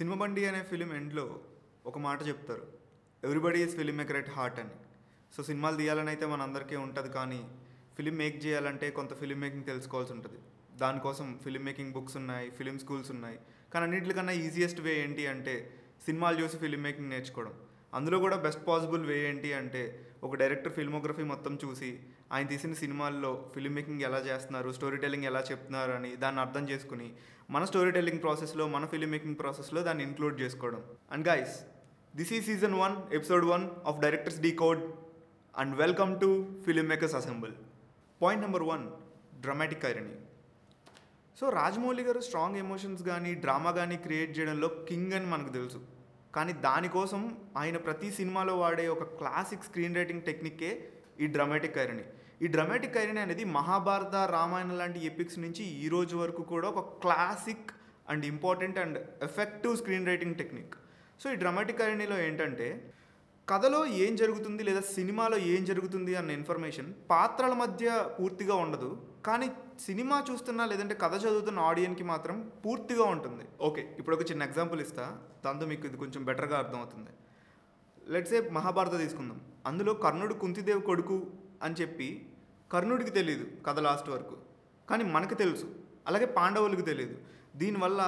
Cinema బండి అనే film ఎండ్లో ఒక మాట చెప్తారు. Everybody is film maker at heart అని. సో సినిమాలు తీయాలని అయితే మనందరికీ ఉంటుంది కానీ ఫిలిం మేక్ చేయాలంటే కొంత ఫిలిం మేకింగ్ తెలుసుకోవాల్సి ఉంటుంది. దానికోసం ఫిలిం మేకింగ్ బుక్స్ ఉన్నాయి ఫిలిం స్కూల్స్ ఉన్నాయి. కానీ అన్నింటికన్నా ఈజియెస్ట్ వే ఏంటి అంటే సినిమాలు చూసి ఫిలిం మేకింగ్ నేర్చుకోవడం. అందులో కూడా బెస్ట్ పాసిబుల్ వే ఏంటి అంటే ఒక డైరెక్టర్ ఫిల్మోగ్రఫీ మొత్తం చూసి ఆయన తీసిన సినిమాల్లో ఫిల్మ్ మేకింగ్ ఎలా చేస్తున్నారు స్టోరీ టెల్లింగ్ ఎలా చెప్తున్నారు అని దాన్ని అర్థం చేసుకుని మన స్టోరీ టెల్లింగ్ ప్రాసెస్లో మన ఫిల్మ్ మేకింగ్ ప్రాసెస్లో దాన్ని ఇంక్లూడ్ చేసుకోవడం. అండ్ గైస్ దిస్ ఈ season one episode one of directors decode and welcome to film makers assemble point number one dramatic irony so Rajamouli garu strong emotions కానీ drama కానీ create చేయడంలో king అని మనకు తెలుసు. కానీ దానికోసం ఆయన ప్రతి సినిమాలో వాడే ఒక క్లాసిక్ స్క్రీన్ రైటింగ్ టెక్నిక్కే ఈ డ్రామాటిక్ ఐరనీ ఈ డ్రమాటిక్ ఐరనీ అనేది మహాభారత రామాయణం లాంటి ఎపిక్స్ నుంచి ఈ రోజు వరకు కూడా ఒక classic and important and effective screen writing technique so ఈ డ్రమాటిక్ ఐరనీలో ఏంటంటే కథలో ఏం జరుగుతుంది లేదా సినిమాలో ఏం జరుగుతుంది అన్న ఇన్ఫర్మేషన్ పాత్రల మధ్య పూర్తిగా ఉండదు. కానీ సినిమా చూస్తున్న లేదంటే కథ చదువుతున్న ఆడియన్కి మాత్రం పూర్తిగా ఉంటుంది. ఓకే ఇప్పుడు ఒక చిన్న ఎగ్జాంపుల్ ఇస్తా. దాంతో మీకు ఇది కొంచెం బెటర్గా అర్థమవుతుంది. లెట్సే మహాభారత తీసుకుందాం. అందులో కర్ణుడు కుంతిదేవి కొడుకు అని చెప్పి కర్ణుడికి తెలియదు కథ లాస్ట్ వరకు. కానీ మనకు తెలుసు. అలాగే పాండవులకు తెలియదు దీనివల్ల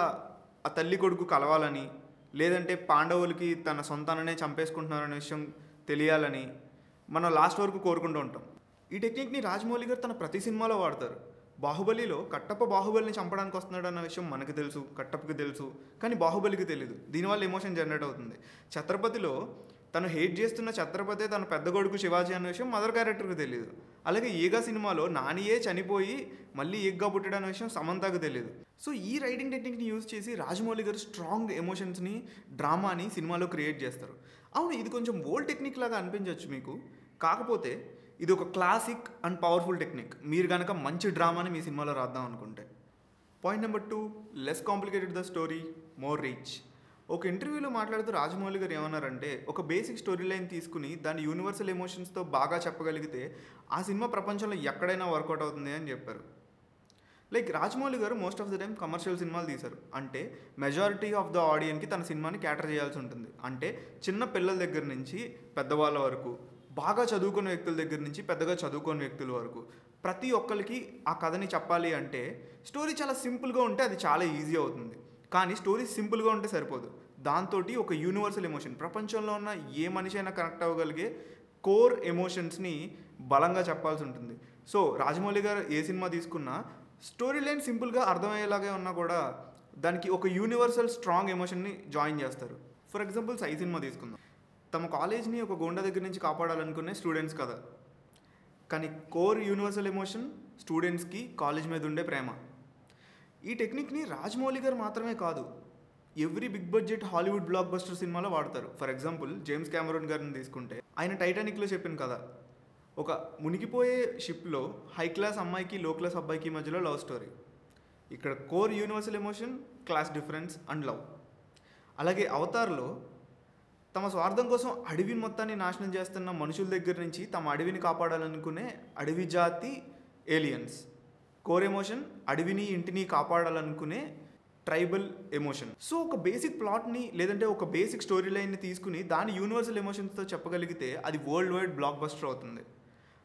ఆ తల్లి కొడుకు కలవాలని లేదంటే పాండవులకి తన సొంతాననే చంపేసుకుంటున్నారనే విషయం తెలియాలని మనం లాస్ట్ వరకు కోరుకుంటూ ఉంటాం. ఈ టెక్నిక్ని రాజమౌళి గారు తన ప్రతి సినిమాలో వాడతారు. బాహుబలిలో కట్టప్ప బాహుబలిని చంపడానికి వస్తున్నాడు అన్న విషయం మనకు తెలుసు కట్టప్పకి తెలుసు కానీ బాహుబలికి తెలియదు దీనివల్ల ఎమోషన్ జనరేట్ అవుతుంది. ఛత్రపతిలో తను హేట్ చేస్తున్న ఛత్రపతి తన పెద్ద కొడుకు శివాజీ అన్న విషయం మదర్ క్యారెక్టర్కి తెలియదు అలాగే ఈగ సినిమాలో నానియే చనిపోయి మళ్ళీ ఈగ్గా పుట్టాడన్న విషయం సమంతకు తెలియదు సో ఈ రైటింగ్ టెక్నిక్ని యూజ్ చేసి రాజమౌళి గారు స్ట్రాంగ్ ఎమోషన్స్ని డ్రామాని సినిమాలో క్రియేట్ చేస్తారు. అవును ఇది కొంచెం ఓల్డ్ టెక్నిక్ లాగా అనిపించవచ్చు మీకు. కాకపోతే ఇది ఒక క్లాసిక్ అండ్ పవర్ఫుల్ టెక్నిక్. మీరు కనుక మంచి డ్రామాని మీ సినిమాలో రాద్దాం అనుకుంటే. Point number two less complicated the story more reach. ఒక ఇంటర్వ్యూలో మాట్లాడుతూ రాజమౌళి గారు ఏమన్నారంటే ఒక బేసిక్ స్టోరీ లైన్ తీసుకుని దాని యూనివర్సల్ ఎమోషన్స్తో బాగా చెప్పగలిగితే ఆ సినిమా ప్రపంచంలో ఎక్కడైనా వర్కౌట్ అవుతుంది అని చెప్పారు. Like Rajamouli garu most of the time commercial సినిమాలు తీశారు. అంటే మెజారిటీ ఆఫ్ ద ఆడియన్కి తన సినిమాని క్యాటర్ చేయాల్సి ఉంటుంది. అంటే చిన్న పిల్లల దగ్గర నుంచి పెద్దవాళ్ళ వరకు బాగా చదువుకున్న వ్యక్తుల దగ్గర నుంచి పెద్దగా చదువుకున్న వ్యక్తుల వరకు ప్రతి ఒక్కరికి ఆ కథని చెప్పాలి అంటే స్టోరీ చాలా సింపుల్గా ఉంటే అది చాలా ఈజీ అవుతుంది. కానీ స్టోరీ సింపుల్గా ఉంటే సరిపోదు. దాంతో ఒక యూనివర్సల్ ఎమోషన్. ప్రపంచంలో ఉన్న ఏ మనిషి అయినా కనెక్ట్ అవ్వగలిగే కోర్ ఎమోషన్స్ని బలంగా చెప్పాల్సి ఉంటుంది. సో రాజమౌళి గారు ఏ సినిమా తీసుకున్నా స్టోరీ లైన్ సింపుల్గా అర్థమయ్యేలాగే ఉన్నా కూడా దానికి ఒక యూనివర్సల్ స్ట్రాంగ్ ఎమోషన్ని జాయిన్ చేస్తారు. ఫర్ ఎగ్జాంపుల్ సై సినిమా తీసుకుందాం. తమ కాలేజ్ని ఒక గోండా దగ్గర నుంచి కాపాడాలనుకునే స్టూడెంట్స్ కదా. కానీ కోర్ యూనివర్సల్ ఎమోషన్ స్టూడెంట్స్కి కాలేజ్ మీద ఉండే ప్రేమ. ఈ టెక్నిక్ని రాజమౌళి గారు మాత్రమే కాదు every big budget Hollywood blockbuster సినిమాలో వాడతారు. ఫర్ ఎగ్జాంపుల్ జేమ్స్ క్యామరూన్ గారిని తీసుకుంటే ఆయన టైటానిక్లో చెప్పిన కదా ఒక మునిగిపోయే షిప్లో హై క్లాస్ అమ్మాయికి లో క్లాస్ అబ్బాయికి మధ్యలో లవ్ స్టోరీ. ఇక్కడ core universal emotion class difference and love. అలాగే అవతార్లో తమ స్వార్థం కోసం అడవి మొత్తాన్ని నాశనం చేస్తున్న మనుషుల దగ్గర నుంచి తమ అడవిని కాపాడాలనుకునే అడవి జాతి ఏలియన్స్ కోర్ ఎమోషన్ అడవిని ఇంటిని కాపాడాలనుకునే ట్రైబల్ ఎమోషన్. సో ఒక బేసిక్ ప్లాట్ని లేదంటే ఒక బేసిక్ స్టోరీ లైన్ని తీసుకుని దాని యూనివర్సల్ ఎమోషన్స్తో చెప్పగలిగితే అది వరల్డ్ వైడ్ బ్లాక్ బస్టర్ అవుతుంది.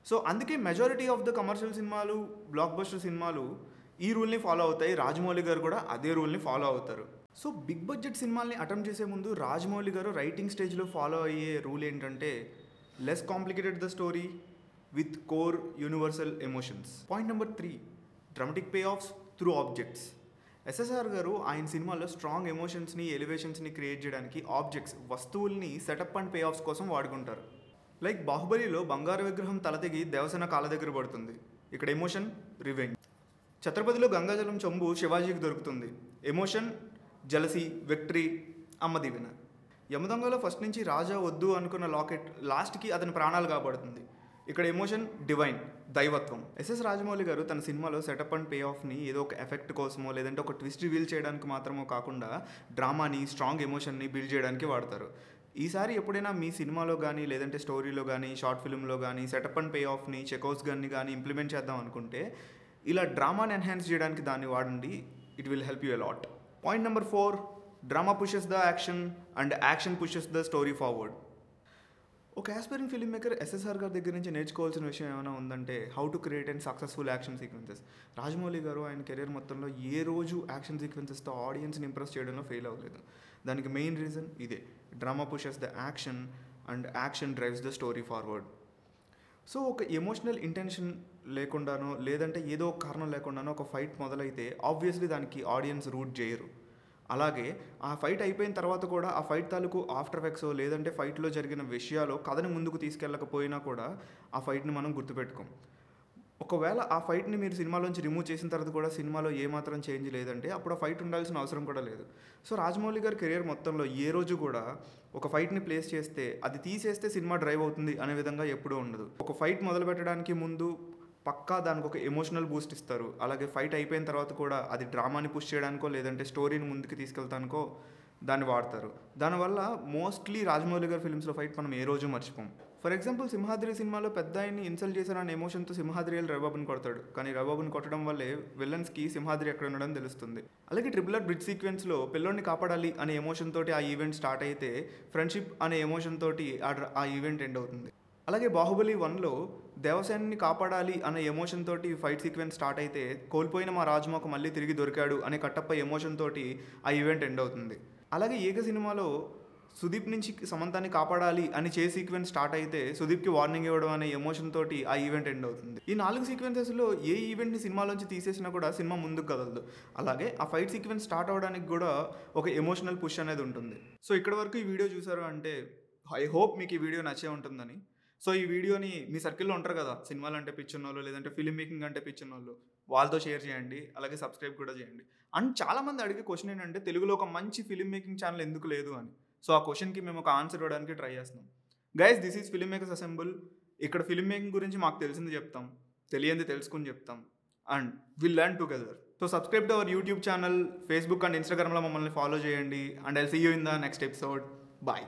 సో అందుకే మెజారిటీ ఆఫ్ ద కమర్షియల్ సినిమాలు బ్లాక్ బస్టర్ సినిమాలు ఈ రూల్ని ఫాలో అవుతాయి. రాజమౌళి గారు కూడా అదే రూల్ని ఫాలో అవుతారు. సో బిగ్ బడ్జెట్ సినిమాల్ని అటెంప్ట్ చేసే ముందు రాజమౌళి గారు రైటింగ్ స్టేజ్లో ఫాలో అయ్యే రూల్ ఏంటంటే less complicated the story with core universal emotions. Point number three dramatic payoffs through objects SSR garu ఆయన సినిమాలో స్ట్రాంగ్ ఎమోషన్స్ని ఎలివేషన్స్ని క్రియేట్ చేయడానికి ఆబ్జెక్ట్స్ వస్తువుల్ని సెటప్ అండ్ పే ఆఫ్స్ కోసం వాడుకుంటారు. లైక్ బాహుబలిలో బంగారు విగ్రహం తల తెగి దేవసేన కాళ్ళ దగ్గర పడుతుంది. ఇక్కడ ఎమోషన్ రివెంజ్ ఛత్రపతిలో గంగాజలం చొంబు శివాజీకి దొరుకుతుంది. ఎమోషన్ జలసి విక్టరీ అమ్మ దీవెన. యమదొంగలో ఫస్ట్ నుంచి రాజా వద్దు అనుకున్న లాకెట్ లాస్ట్కి అతని ప్రాణాలు కాబడుతుంది ఇక్కడ ఎమోషన్ డివైన్ దైవత్వం. ఎస్ఎస్ రాజమౌళి గారు తన సినిమాలో సెటప్ అండ్ పే ఆఫ్ని ఏదో ఒక ఎఫెక్ట్ కోసమో లేదంటే ఒక ట్విస్ట్ రివీల్ చేయడానికి మాత్రమో కాకుండా డ్రామాని స్ట్రాంగ్ ఎమోషన్ని బిల్డ్ చేయడానికి వాడతారు. ఈసారి ఎప్పుడైనా మీ సినిమాలో కానీ లేదంటే స్టోరీలో కానీ షార్ట్ ఫిల్మ్లో కానీ సెటప్ అండ్ పే ఆఫ్ని చెకౌస్ కానీ కానీ ఇంప్లిమెంట్ చేద్దాం అనుకుంటే ఇలా డ్రామాని ఎన్హాన్స్ చేయడానికి దాన్ని వాడండి. It will help you a lot point number four drama pushes the action and action pushes the story forward. ఒక ఆస్పైరింగ్ ఫిలిం మేకర్ ఎస్ఎస్ఆర్ గారి దగ్గర నుంచి నేర్చుకోవాల్సిన విషయం ఏమైనా ఉందంటే how to create and successful action sequences Rajamouli గారు ఆయన కెరీర్ మొత్తంలో ఏ రోజు యాక్షన్ సీక్వెన్సెస్తో ఆడియన్స్ని ఇంప్రెస్ చేయడంలో ఫెయిల్ అవ్వలేదు. దానికి మెయిన్ రీజన్ ఇదే. Drama pushes the action and action drives the story forward so ఒక ఎమోషనల్ ఇంటెన్షన్ లేకుండానో లేదంటే ఏదో ఒక కారణం లేకుండానో ఒక ఫైట్ మొదలైతే ఆబ్వియస్లీ దానికి ఆడియన్స్ రూట్ చేయరు. అలాగే ఆ ఫైట్ అయిపోయిన తర్వాత కూడా ఆ ఫైట్ తాలూకు ఆఫ్టర్ ఎఫెక్ట్స్ లేదంటే ఫైట్లో జరిగిన విషయాలు కథని ముందుకు తీసుకెళ్ళకపోయినా కూడా ఆ ఫైట్ని మనం గుర్తుపెట్టుకోం. ఒకవేళ ఆ ఫైట్ని మీరు సినిమాలోంచి రిమూవ్ చేసిన తర్వాత కూడా సినిమాలో ఏమాత్రం చేంజ్ లేదంటే అప్పుడు ఆ ఫైట్ ఉండాల్సిన అవసరం కూడా లేదు. సో రాజమౌళి గారి కెరియర్ మొత్తంలో ఏ రోజు కూడా ఒక ఫైట్ని ప్లేస్ చేస్తే అది తీసేస్తే సినిమా డ్రైవ్ అవుతుంది అనే విధంగా ఎప్పుడూ ఉండదు. ఒక ఫైట్ మొదలు పెట్టడానికి ముందు పక్కా దానికి ఒక ఎమోషనల్ బూస్ట్ ఇస్తారు. అలాగే ఫైట్ అయిపోయిన తర్వాత కూడా అది డ్రామాని పుష్ చేయడానికో లేదంటే స్టోరీని ముందుకు తీసుకెళ్తానికో దాన్ని వాడతారు. దానివల్ల మోస్ట్లీ రాజమౌళి గారి ఫిల్మ్స్లో ఫైట్ మనం ఏ రోజు మర్చిపోం. ఫర్ ఎగ్జాంపుల్ సింహాద్రి సినిమాలో పెద్ద ఆయన్ని ఇన్సల్ట్ చేశారనే ఎమోషన్తో సింహాద్రి వెళ్ళి రవిబాబుని కొడతాడు. కానీ రవిబాబుని కొట్టడం వల్లే విలన్స్కి సింహాద్రి ఎక్కడ ఉండడం తెలుస్తుంది. అలాగే ట్రిపుల్ ఆర్ బ్రిడ్జ్ సీక్వెన్స్లో పిల్లోడిని కాపాడాలి అనే ఎమోషన్ తోటి ఆ ఈవెంట్ స్టార్ట్ అయితే ఫ్రెండ్షిప్ అనే ఎమోషన్ తోటి ఆ ఈవెంట్ ఎండ్ అవుతుంది. అలాగే బాహుబలి వన్లో దేవసేనని కాపాడాలి అనే ఎమోషన్ తోటి ఫైట్ సీక్వెన్స్ స్టార్ట్ అయితే కోల్పోయిన మా రాజుమాకు మళ్ళీ తిరిగి దొరికాడు అనే కట్టప్ప ఎమోషన్ తోటి ఆ ఈవెంట్ ఎండ్ అవుతుంది. అలాగే ఏక సినిమాలో సుదీప్ నుంచి సమంతాన్ని కాపాడాలి అని చే సీక్వెన్స్ స్టార్ట్ అయితే సుదీప్కి వార్నింగ్ ఇవ్వడం అనే ఎమోషన్ తోటి ఆ ఈవెంట్ ఎండ్ అవుతుంది. ఈ నాలుగు సీక్వెన్సెస్లో ఏ ఈవెంట్ని సినిమాలోంచి తీసేసినా కూడా సినిమా ముందుకు కదలదు. అలాగే ఆ ఫైట్ సీక్వెన్స్ స్టార్ట్ అవ్వడానికి కూడా ఒక ఎమోషనల్ పుష్ అనేది ఉంటుంది. సో ఇక్కడ వరకు ఈ వీడియో చూసారు అంటే ఐ హోప్ మీకు ఈ వీడియో నచ్చే ఉంటుందని. సో ఈ వీడియోని మీ సర్కిల్లో ఉంటారు కదా సినిమాలు అంటే పిచ్చిన వాళ్ళు లేదంటే ఫిలిం మేకింగ్ అంటే పిచ్చిన వాళ్ళు వాళ్ళతో షేర్ చేయండి అలాగే సబ్స్క్రైబ్ కూడా చేయండి. అండ్ చాలామంది అడిగే క్వశ్చన్ ఏంటంటే తెలుగులో ఒక మంచి ఫిలిం మేకింగ్ ఛానల్ ఎందుకు లేదు అని. సో ఆ క్వశ్చన్కి మేము ఒక ఆన్సర్ ఇవ్వడానికి ట్రై చేస్తున్నాం. Guys this is film makers assemble ఇక్కడ ఫిలిం మేకింగ్ గురించి మాకు తెలిసింది చెప్తాం. తెలియంది తెలుసుకుని చెప్తాం. And will learn together so subscribe to our YouTube channel Facebook and ఇన్స్టాగ్రామ్లో మమ్మల్ని ఫాలో చేయండి. And I see you in the next episode bye